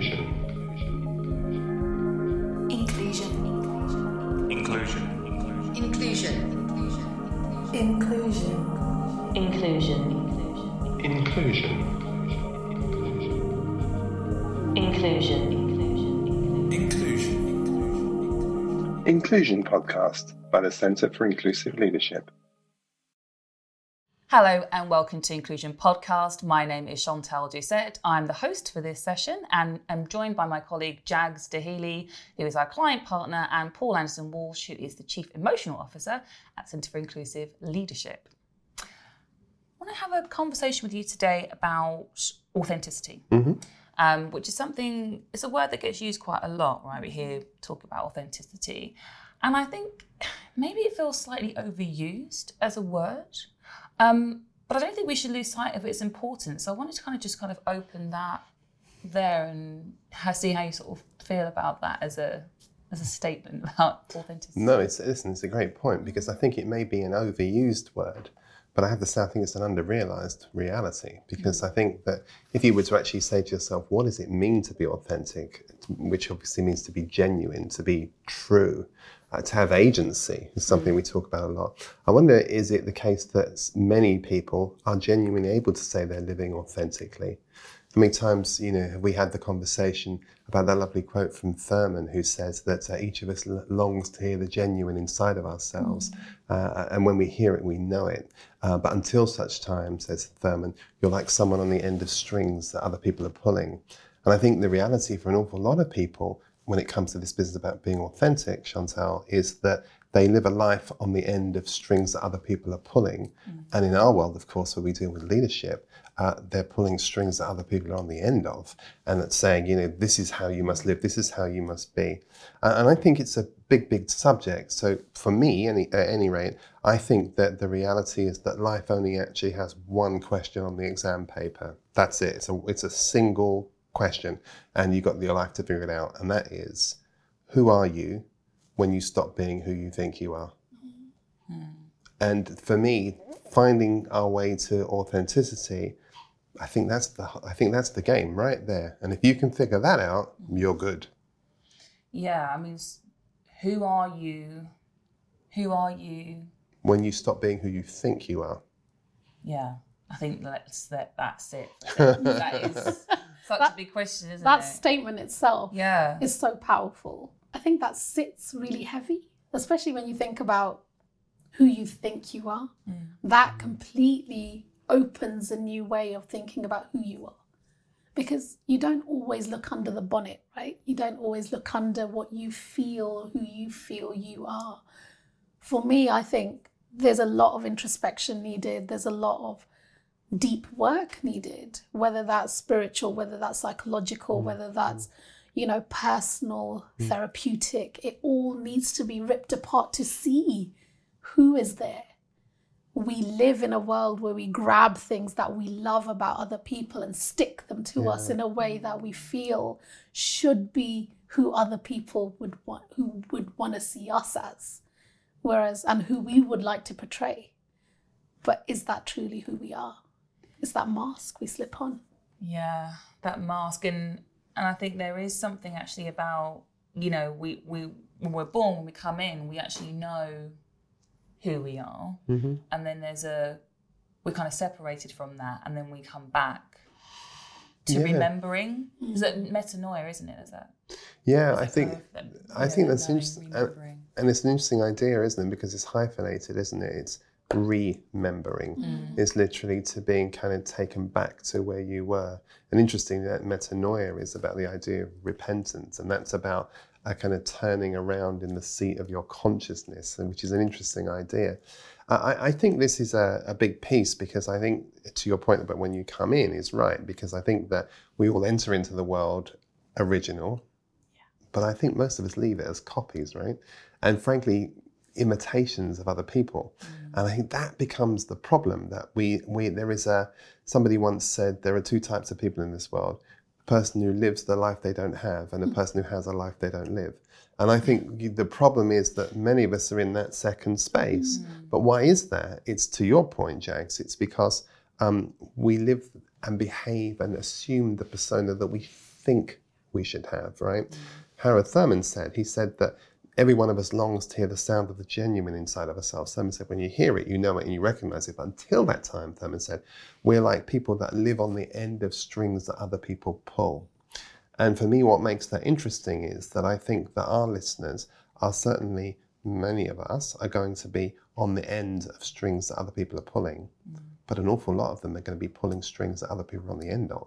Inclusion. Inclusion. Inclusion. Inclusion. Inclusion. Inclusion. Inclusion. Inclusion. Inclusion Inclusion Inclusion. Inclusion. Inclusion. Inclusion. Inclusion. Inclusion, inclusion, inclusion. Inclusion. Inclusion Podcast by the Centre for Inclusive Leadership. Hello and welcome to Inclusion Podcast. My name is Chantelle Dusette. I'm the host for this session and am joined by my colleague Jagz Doheley, who is our client partner, and Paul Anderson Walsh, who is the Chief Emotional Officer at Centre for Inclusive Leadership. I want to have a conversation with you today about authenticity, um, which is something, it's a word that gets used quite a lot, right? We hear talk about authenticity. And I think maybe it feels slightly overused as a word. Um, but I don't think we should lose sight of its importance. So I wanted to kind of just kind of open that there and see how you sort of feel about that as a as a statement about authenticity. No, it's listen, it's a great point because I think it may be an overused word, but I have to say I think it's an under-realized reality because I think that if you were to actually say to yourself, what does it mean to be authentic, which obviously means to be genuine, to be true, uh, to have agency is something we talk about a lot. I wonder, is it the case that many people are genuinely able to say they're living authentically? How many times, you know, have we had the conversation about that lovely quote from Thurman, who says that uh, each of us l- longs to hear the genuine inside of ourselves, uh, and when we hear it, we know it. Uh, but until such time, says Thurman, you're like someone on the end of strings that other people are pulling. And I think the reality for an awful lot of people, when it comes to this business about being authentic, Chantelle, is that they live a life on the end of strings that other people are pulling. And in our world, of course, where we deal with leadership, uh, they're pulling strings that other people are on the end of, and that's saying, you know, this is how you must live, this is how you must be. Uh, and I think it's a big, big subject. So for me, any, at any rate, I think that the reality is that life only actually has one question on the exam paper. That's it. It's a, it's a single question, and you've got your life to figure it out. And that is, who are you when you stop being who you think you are? Hmm. And for me, finding our way to authenticity, I think that's the I think that's the game right there. And if you can figure that out, you're good. Yeah, I mean, who are you? Who are you? When you stop being who you think you are. Yeah, I think that's that. That's it. that is such a big question, isn't That it? That statement itself yeah. is so powerful. I think that sits really heavy, especially when you think about who you think you are. Mm. That completely opens a new way of thinking about who you are. Because you don't always look under the bonnet, right? You don't always look under what you feel, who you feel you are. For me, I think there's a lot of introspection needed. There's a lot of deep work needed, whether that's spiritual, whether that's psychological, mm. whether that's, you know, personal, mm. therapeutic. It all needs to be ripped apart to see who is there. We live in a world where we grab things that we love about other people and stick them to us in a way that we feel should be who other people would want who would want to see us as. Whereas and who we would like to portray. But is that truly who we are? Is that mask we slip on? Yeah, that mask, and and I think there is something actually about you know we we when we're born when we come in we actually know who we are, mm-hmm. and then there's a we're kind of separated from that, and then we come back to Yeah. remembering. Mm. Is that metanoia, isn't it? Is that? Yeah, is I that think kind of I yeah, think that's interesting. Uh, and, and it's an interesting idea, isn't it? Because it's hyphenated, isn't it? It's remembering. Mm. It's literally to being kind of taken back to where you were. And interesting that metanoia is about the idea of repentance, and that's about a kind of turning around in the seat of your consciousness, which is an interesting idea. I, I- think this is a, a big piece because I think, to your point about when you come in, is right because I think that we all enter into the world original, but I think most of us leave it as copies, right? And frankly, imitations of other people. Mm. And I think that becomes the problem that we, we there is a somebody once said there are two types of people in this world. A person who lives the life they don't have and a mm. person who has a life they don't live. And I think the problem is that many of us are in that second space. Mm. But why is that? It's to your point, Jagz. It's because um, we live and behave and assume the persona that we think we should have, right? Howard Thurman said, he said that every one of us longs to hear the sound of the genuine inside of ourselves. Thurman said, when you hear it, you know it and you recognize it. But until that time, Thurman said, we're like people that live on the end of strings that other people pull. And for me, what makes that interesting is that I think that our listeners are certainly, many of us, are going to be on the end of strings that other people are pulling. Mm. But an awful lot of them are going to be pulling strings that other people are on the end of.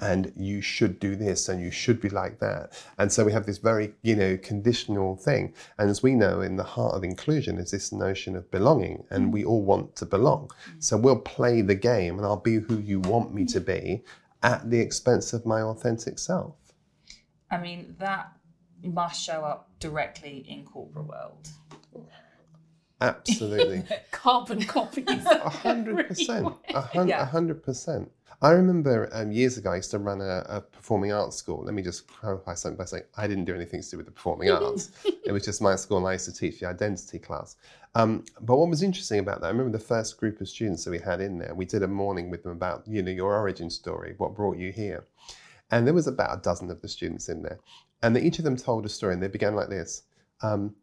And you should do this and you should be like that. And so we have this very, you know, conditional thing. And as we know, in the heart of inclusion is this notion of belonging, and we all want to belong. Mm. So we'll play the game and I'll be who you want me to be at the expense of my authentic self. I mean, that must show up directly in corporate world. Absolutely. Carbon copies. A hundred percent. A hundred percent. I remember um, years ago I used to run a, a performing arts school. Let me just clarify something by saying I didn't do anything to do with the performing arts. it was just my school, and I used to teach the identity class. Um, but what was interesting about that, I remember the first group of students that we had in there. We did a morning with them about you know your origin story, what brought you here, and there was about a dozen of the students in there, and each of them told a story, and they began like this. Um,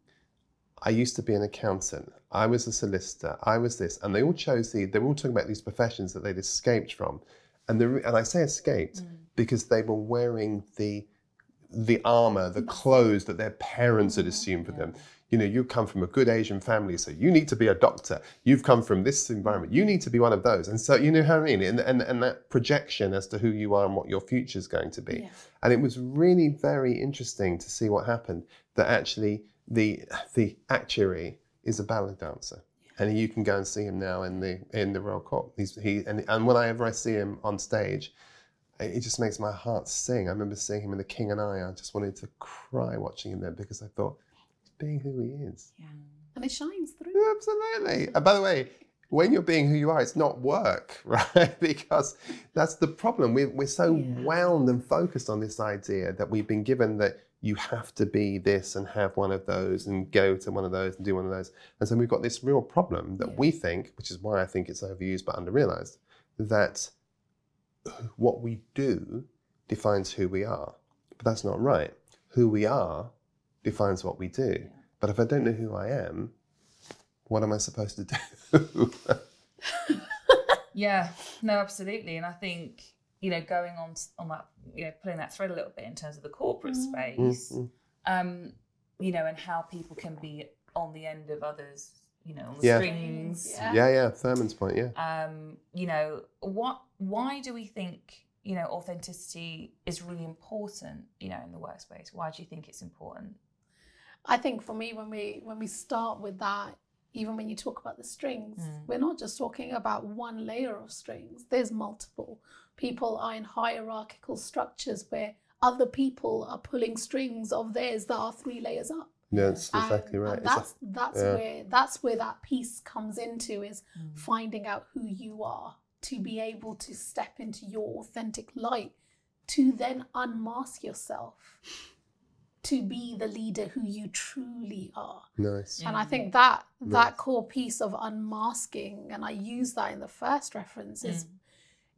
I used to be an accountant. I was a solicitor. I was this, and they all chose the. They were all talking about these professions that they'd escaped from, and the and I say escaped mm. because they were wearing the the armor, the clothes that their parents had mm-hmm. assumed for them. You know, you come from a good Asian family, so you need to be a doctor. You've come from this environment. You need to be one of those. And so, you know how I mean? And, and, and that projection as to who you are and what your future is going to be. Yeah. And it was really very interesting to see what happened. That actually the the actuary is a ballet dancer, and you can go and see him now in the in the Royal Court. He's he and and whenever I see him on stage, it just makes my heart sing. I remember seeing him in The King and I. I just wanted to cry watching him there because I thought he's being who he is. Yeah, and it shines through. Absolutely. And by the way, when you're being who you are, it's not work, right? because that's the problem. We're, we're so wound and focused on this idea that we've been given that you have to be this and have one of those and go to one of those and do one of those. And so we've got this real problem that we think, which is why I think it's overused but underrealized, that what we do defines who we are. But that's not right. Who we are defines what we do. But if I don't know who I am, what am I supposed to do? Yeah, no, absolutely. And I think, you know, going on on that, you know, pulling that thread a little bit in terms of the corporate space, um, you know, and how people can be on the end of others, you know, on the Yeah. strings. Yeah. yeah, yeah, Thurman's point, yeah. Um, you know, what why do we think, you know, authenticity is really important, you know, in the workspace? Why do you think it's important? I think for me, when we when we start with that, even when you talk about the strings, we're not just talking about one layer of strings. There's multiple. People are in hierarchical structures where other people are pulling strings of theirs that are three layers up. Yeah, that's exactly right. and that's that's yeah. where that's where that piece comes into is mm. finding out who you are to be able to step into your authentic light, to then unmask yourself, to be the leader who you truly are. a, nice. And I think that that core piece of unmasking, and I use that in the first reference, is mm.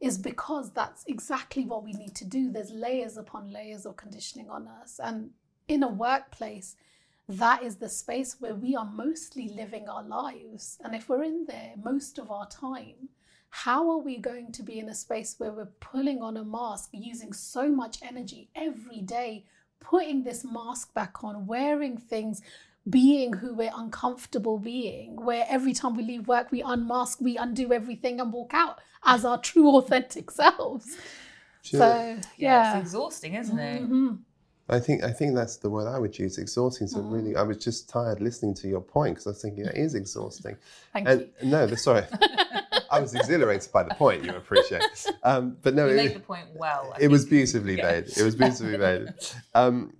Is because that's exactly what we need to do. There's layers upon layers of conditioning on us. And in a workplace, that is the space where we are mostly living our lives. And if we're in there most of our time, how are we going to be in a space where we're pulling on a mask, using so much energy every day, putting this mask back on, wearing things, being who we're uncomfortable being, where every time we leave work, we unmask, we undo everything and walk out as our true authentic selves. Sure. So, yeah. It's exhausting, isn't it? Mhm. I think I think that's the word I would use. Exhausting. So really, I was just tired listening to your point because I was thinking that is exhausting. Thank and you. no, the- sorry, I was exhilarated by the point. You appreciate, um, but no, You it, make the point well. I it was beautifully Yeah. made. It was beautifully made. Um,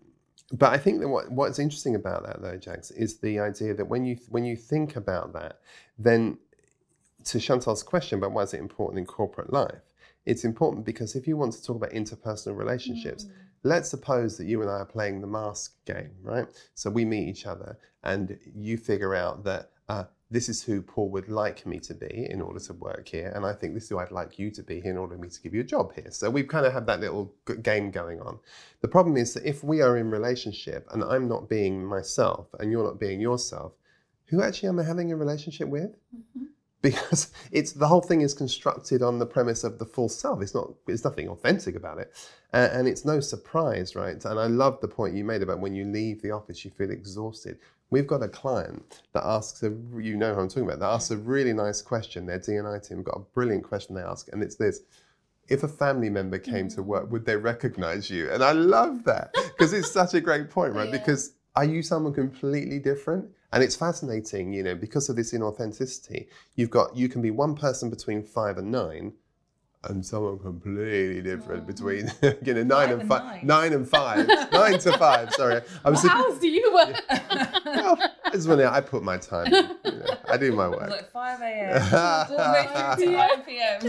but I think that what, what's interesting about that, though, Jagz, is the idea that when you when you think about that, then to Chantelle's question about why is it important in corporate life, it's important because if you want to talk about interpersonal relationships, let's suppose that you and I are playing the mask game, right? So we meet each other, and you figure out that uh, this is who Paul would like me to be in order to work here, and I think this is who I'd like you to be here in order for me to give you a job here. So we've kind of had that little game going on. The problem is that if we are in relationship and I'm not being myself and you're not being yourself, who actually am I having a relationship with? Because it's the whole thing is constructed on the premise of the full self. It's not. There's nothing authentic about it, uh, and it's no surprise, right? And I love the point you made about when you leave the office, you feel exhausted. We've got a client that asks a, you know who I'm talking about, that asks a really nice question. Their DNI team got a brilliant question they ask, and it's this. If a family member came to work, would they recognize you? And I love that because it's such a great point, right? Yeah. Because are you someone completely different? And it's fascinating, you know, because of this inauthenticity, you've got, you can be one person between five and nine, and someone completely different oh. between, you know, nine Five and and five, nine. nine and five, nine to five. Sorry, I was. What hours do you work? Well, this is when I put my time. in, you know, I do my work. Like 5 a.m. to 5 p.m.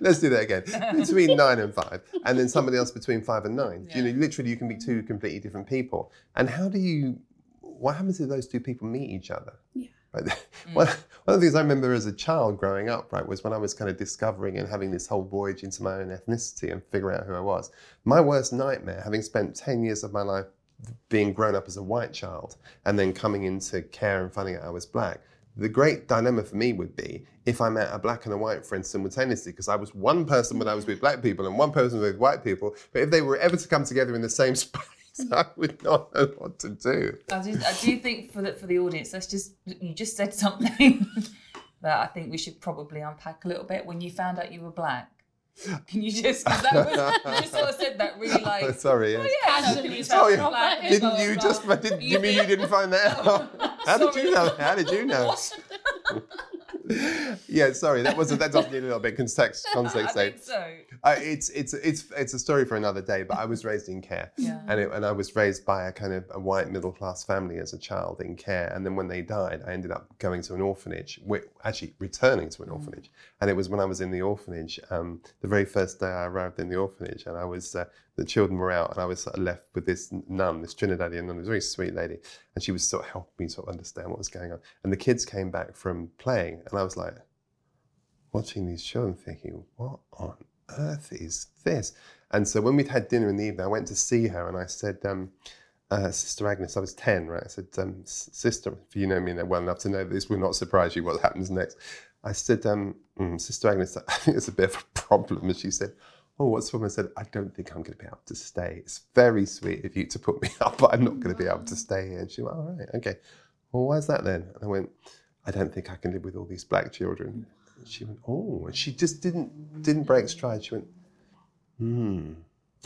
Let's do that again. Between nine and five, and then somebody else between five and nine. You know, literally, you can be two completely different people. And how do you? What happens if those two people meet each other? Yeah. Right. Mm. One, one of the things I remember as a child growing up, right, was when I was kind of discovering and having this whole voyage into my own ethnicity and figuring out who I was. My worst nightmare, having spent 10 years of my life being grown up as a white child and then coming into care and finding out I was black, the great dilemma for me would be if I met a black and a white friend simultaneously, because I was one person when I was with black people and one person with white people. But if they were ever to come together in the same space, I would not know what to do. I do, I do think for the for the audience, let's just you just said something that I think we should probably unpack a little bit. When you found out you were black, can you just 'cause that was, you just sort of said that really oh, like Oh, sorry. yes. yeah, no, Casually you said Oh, yeah. black, Didn't you blah. just? Did, you mean you didn't find that out? How did you know? How did you know? yeah, sorry, that was that does need a little bit context. I Context, though. think so. Uh, it's it's it's it's a story for another day. But I was raised in care, Yeah. and it, and I was raised by a kind of a white middle class family as a child in care. And then when they died, I ended up going to an orphanage. Actually, returning to an orphanage. And it was when I was in the orphanage, um, the very first day I arrived in the orphanage, and I was uh, the children were out, and I was sort of left with this nun, this Trinidadian nun, was a very sweet lady, and she was sort of helping me sort of understand what was going on. And the kids came back from playing, and I was like watching these children thinking, what on earth is this? And so when we'd had dinner in the evening, I went to see her and I said, um, uh, Sister Agnes, I was 10, right? I said, um, Sister, if you know me well enough to know that this will not surprise you what happens next. I said, um, "Mm, Sister Agnes, I think it's a bit of a problem. And she said, Oh, what's wrong? I said, I don't think I'm going to be able to stay. It's very sweet of you to put me up, but I'm not going to be able to stay here. And she went, All right, okay. Well, why is that then? And I went, I don't think I can live with all these black children. She went, Oh, and she just didn't didn't break stride. She went, Hmm.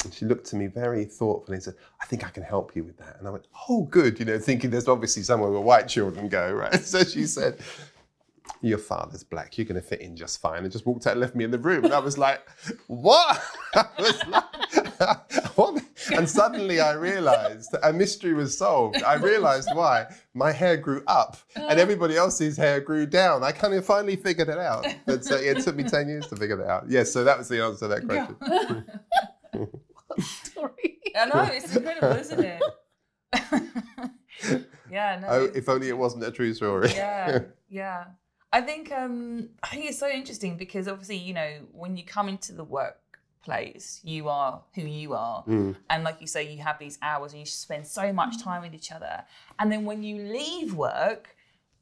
And she looked to me very thoughtfully and said, I think I can help you with that. And I went, Oh, good, you know, thinking there's obviously somewhere where white children go, right? So she said, Your father's black, you're gonna fit in just fine. And just walked out and left me in the room. And I was like, What? I was like, what? And suddenly I realized a mystery was solved. I realized why. My hair grew up and everybody else's hair grew down. I kind of finally figured it out. But uh, it took me 10 years to figure that out. Yes, so that was the answer to that question. Story. I know it's incredible, isn't it? yeah, no. Oh, if only it wasn't a true story. yeah, yeah. I think um, I think it's so interesting because obviously, you know, when you come into the workplace, you are who you are, Mm. and like you say, you have these hours and you spend so much time with each other. And then when you leave work,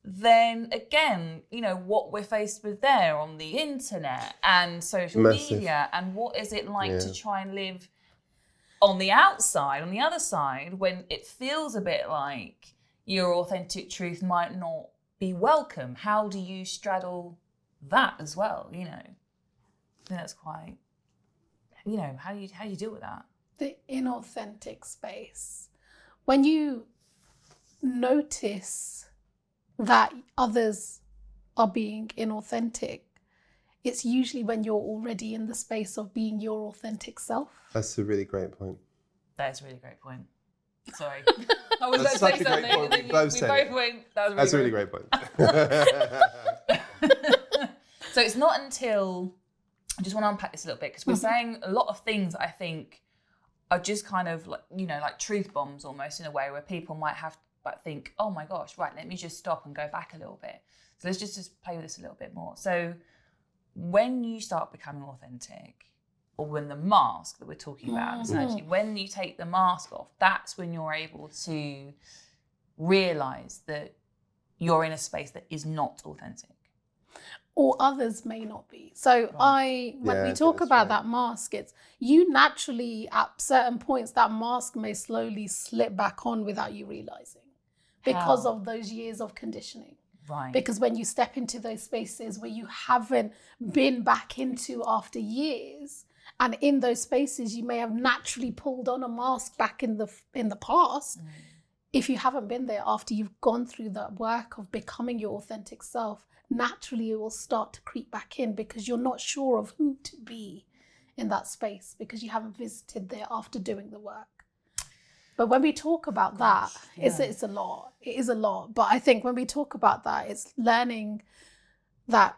then again, you know what we're faced with there on the internet and social Massive. media, and what is it like to try and live on the outside, on the other side, when it feels a bit like your authentic truth might not be welcome. How do you straddle that as well? You know, I think that's quite. You know, how do you how do you deal with that? the inauthentic space. When you notice that others are being inauthentic, it's usually when you're already in the space of being your authentic self. That's a really great point. That's a really great point. Sorry, I was That's about to such a great point. and We both we said both went. That was a That's a really really great great point. so it's not until I just want to unpack this a little bit because we're mm-hmm. saying a lot of things that I think are just kind of like you know like truth bombs almost in a way where people might have but think, oh my gosh, right, let me just stop and go back a little bit. So let's just, just play with this a little bit more. So when you start becoming authentic, or when the mask that we're talking about, essentially, mm-hmm. when you take the mask off, that's when you're able to realize that you're in a space that is not authentic. Or others may not be. So I, when Yeah, we talk about right. that mask, it's you naturally at certain points that mask may slowly slip back on without you realizing because How? of those years of conditioning. Right. Because when you step into those spaces where you haven't been back into after years, and in those spaces you may have naturally pulled on a mask back in the in the past. Mm. If you haven't been there after you've gone through that work of becoming your authentic self, naturally it will start to creep back in because you're not sure of who to be in that space because you haven't visited there after doing the work. But when we talk about that, it's, it's a lot. It is a lot. But I think when we talk about that, it's learning that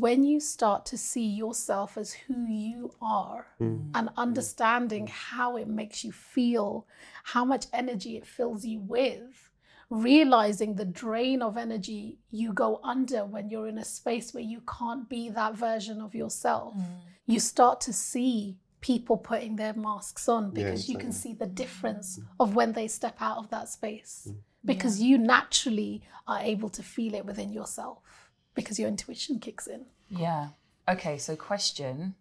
when you start to see yourself as who you are mm. and understanding how it makes you feel, how much energy it fills you with, realizing the drain of energy you go under when you're in a space where you can't be that version of yourself, mm. you start to see people putting their masks on because you can see the difference mm. of when they step out of that space because you naturally are able to feel it within yourself because your intuition kicks in. Yeah. Okay, so question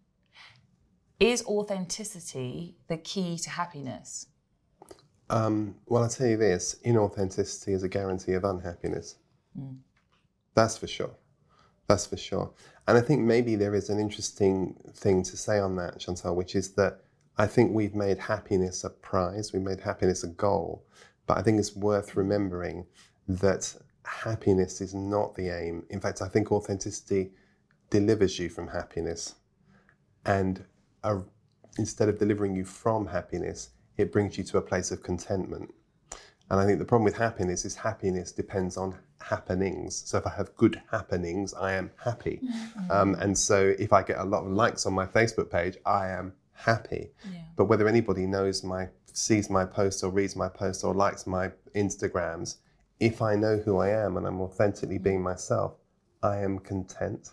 Is authenticity the key to happiness? Um, well, I'll tell you this inauthenticity is a guarantee of unhappiness. That's for sure. That's for sure. And I think maybe there is an interesting thing to say on that, Chantelle, which is that I think we've made happiness a prize, we've made happiness a goal. But I think it's worth remembering that happiness is not the aim. In fact, I think authenticity delivers you from happiness. And uh, instead of delivering you from happiness, it brings you to a place of contentment. And I think the problem with happiness is happiness depends on happenings. So if I have good happenings, I am happy. Um, and so if I get a lot of likes on my Facebook page, I am happy. But whether anybody knows my, sees my post or reads my post or likes my Instagrams, if I know who I am and I'm authentically being mm. myself, I am content.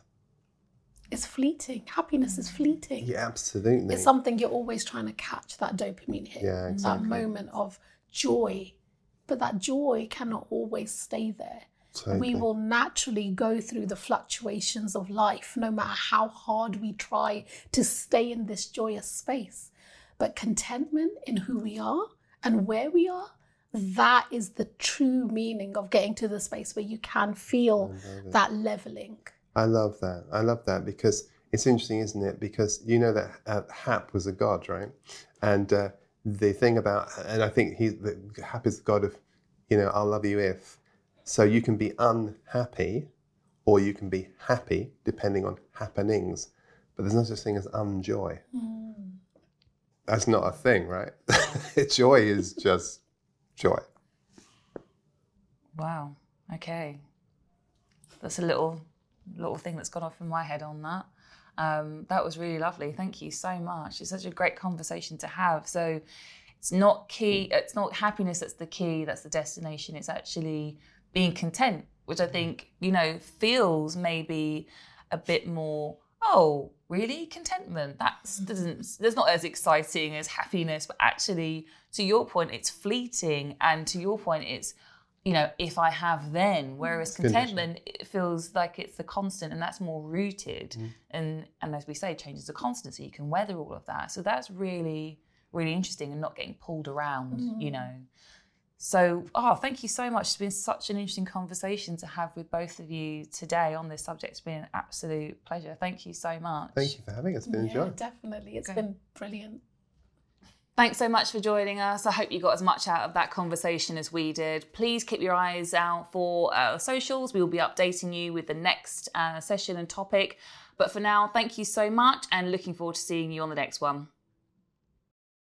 It's fleeting. Happiness is fleeting. Yeah, absolutely. It's something you're always trying to catch that dopamine hit, Yeah, that moment of joy. But that joy cannot always stay there. We will naturally go through the fluctuations of life, no matter how hard we try to stay in this joyous space. But contentment in who we are and where we are, that is the true meaning of getting to the space where you can feel that leveling. I love that. I love that because it's interesting, isn't it? Because you know that uh, Hap was a god, right? And uh, the thing about, and I think he's the Hap is the god of, you know, I'll love you if. So you can be unhappy, or you can be happy, depending on happenings. But there's no such thing as unjoy. That's not a thing, right? joy is just joy. Wow. Okay. That's a little little thing that's gone off in my head on that. Um, that was really lovely. Thank you so much. It's such a great conversation to have. So it's not key. It's not happiness that's the key. That's the destination. It's actually being content, which I think you know feels maybe a bit more. Oh, really? Contentment? That's doesn't. That's not as exciting as happiness. But actually, to your point, it's fleeting, and to your point, it's you know, if I have then, whereas contentment it feels like it's the constant and that's more rooted. Mm-hmm. And and as we say, change is a constant, so you can weather all of that. So that's really, really interesting and not getting pulled around, you mm-hmm. know. So, oh, thank you so much. It's been such an interesting conversation to have with both of you today on this subject. It's been an absolute pleasure. Thank you so much. Thank you for having us. It's been Yeah, enjoyable. definitely. It's Okay. been brilliant. Thanks so much for joining us. I hope you got as much out of that conversation as we did. Please keep your eyes out for our socials. We will be updating you with the next uh, session and topic. But for now, thank you so much and looking forward to seeing you on the next one.